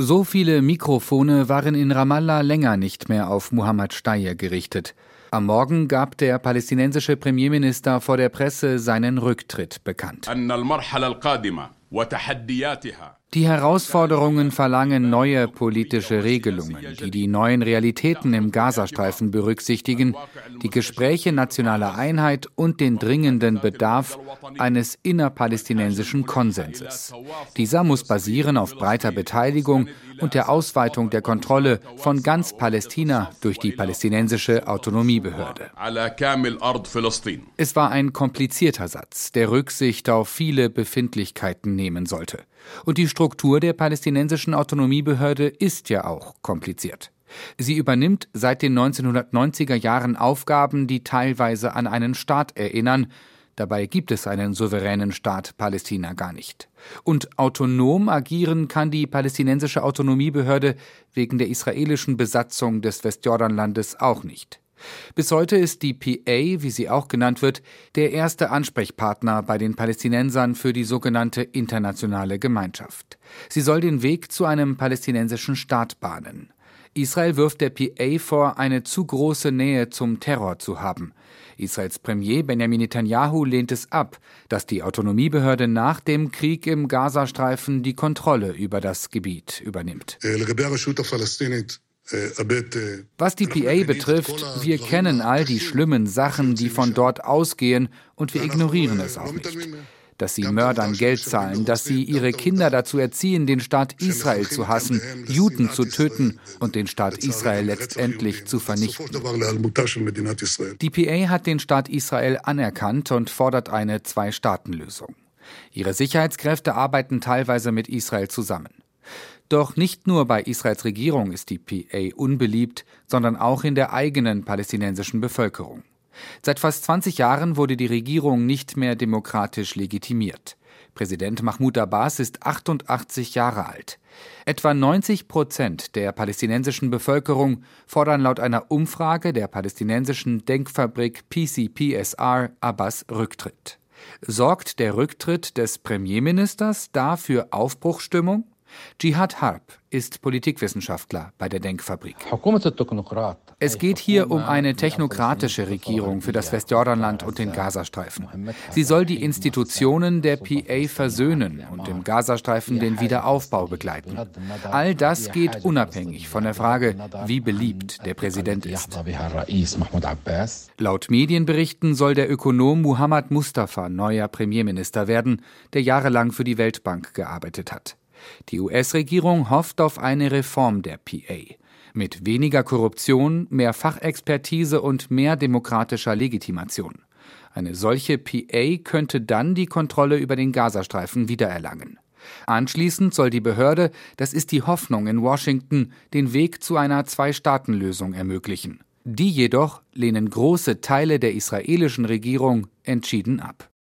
So viele Mikrofone waren in Ramallah länger nicht mehr auf Muhammad Steyer gerichtet. Am Morgen gab der palästinensische Premierminister vor der Presse seinen Rücktritt bekannt. Die Herausforderungen verlangen neue politische Regelungen, die die neuen Realitäten im Gazastreifen berücksichtigen, die Gespräche nationaler Einheit und den dringenden Bedarf eines innerpalästinensischen Konsenses. Dieser muss basieren auf breiter Beteiligung und der Ausweitung der Kontrolle von ganz Palästina durch die palästinensische Autonomiebehörde. Es war ein komplizierter Satz, der Rücksicht auf viele Befindlichkeiten nehmen sollte. Und die Struktur der palästinensischen Autonomiebehörde ist ja auch kompliziert. Sie übernimmt seit den 1990er Jahren Aufgaben, die teilweise an einen Staat erinnern, Dabei gibt es einen souveränen Staat Palästina gar nicht. Und autonom agieren kann die palästinensische Autonomiebehörde wegen der israelischen Besatzung des Westjordanlandes auch nicht. Bis heute ist die PA, wie sie auch genannt wird, der erste Ansprechpartner bei den Palästinensern für die sogenannte internationale Gemeinschaft. Sie soll den Weg zu einem palästinensischen Staat bahnen. Israel wirft der PA vor, eine zu große Nähe zum Terror zu haben. Israels Premier Benjamin Netanyahu lehnt es ab, dass die Autonomiebehörde nach dem Krieg im Gazastreifen die Kontrolle über das Gebiet übernimmt. Was die PA betrifft, wir kennen all die schlimmen Sachen, die von dort ausgehen, und wir ignorieren es auch nicht dass sie Mördern Geld zahlen, dass sie ihre Kinder dazu erziehen, den Staat Israel zu hassen, Juden zu töten und den Staat Israel letztendlich zu vernichten. Die PA hat den Staat Israel anerkannt und fordert eine Zwei-Staaten-Lösung. Ihre Sicherheitskräfte arbeiten teilweise mit Israel zusammen. Doch nicht nur bei Israels Regierung ist die PA unbeliebt, sondern auch in der eigenen palästinensischen Bevölkerung. Seit fast 20 Jahren wurde die Regierung nicht mehr demokratisch legitimiert. Präsident Mahmoud Abbas ist 88 Jahre alt. Etwa 90 Prozent der palästinensischen Bevölkerung fordern laut einer Umfrage der palästinensischen Denkfabrik PCPSR Abbas Rücktritt. Sorgt der Rücktritt des Premierministers dafür Aufbruchsstimmung? Jihad Harb ist Politikwissenschaftler bei der Denkfabrik. Es geht hier um eine technokratische Regierung für das Westjordanland und den Gazastreifen. Sie soll die Institutionen der PA versöhnen und im Gazastreifen den Wiederaufbau begleiten. All das geht unabhängig von der Frage, wie beliebt der Präsident ist. Laut Medienberichten soll der Ökonom Muhammad Mustafa neuer Premierminister werden, der jahrelang für die Weltbank gearbeitet hat. Die US-Regierung hofft auf eine Reform der PA. Mit weniger Korruption, mehr Fachexpertise und mehr demokratischer Legitimation. Eine solche PA könnte dann die Kontrolle über den Gazastreifen wiedererlangen. Anschließend soll die Behörde, das ist die Hoffnung in Washington, den Weg zu einer Zwei-Staaten-Lösung ermöglichen. Die jedoch lehnen große Teile der israelischen Regierung entschieden ab.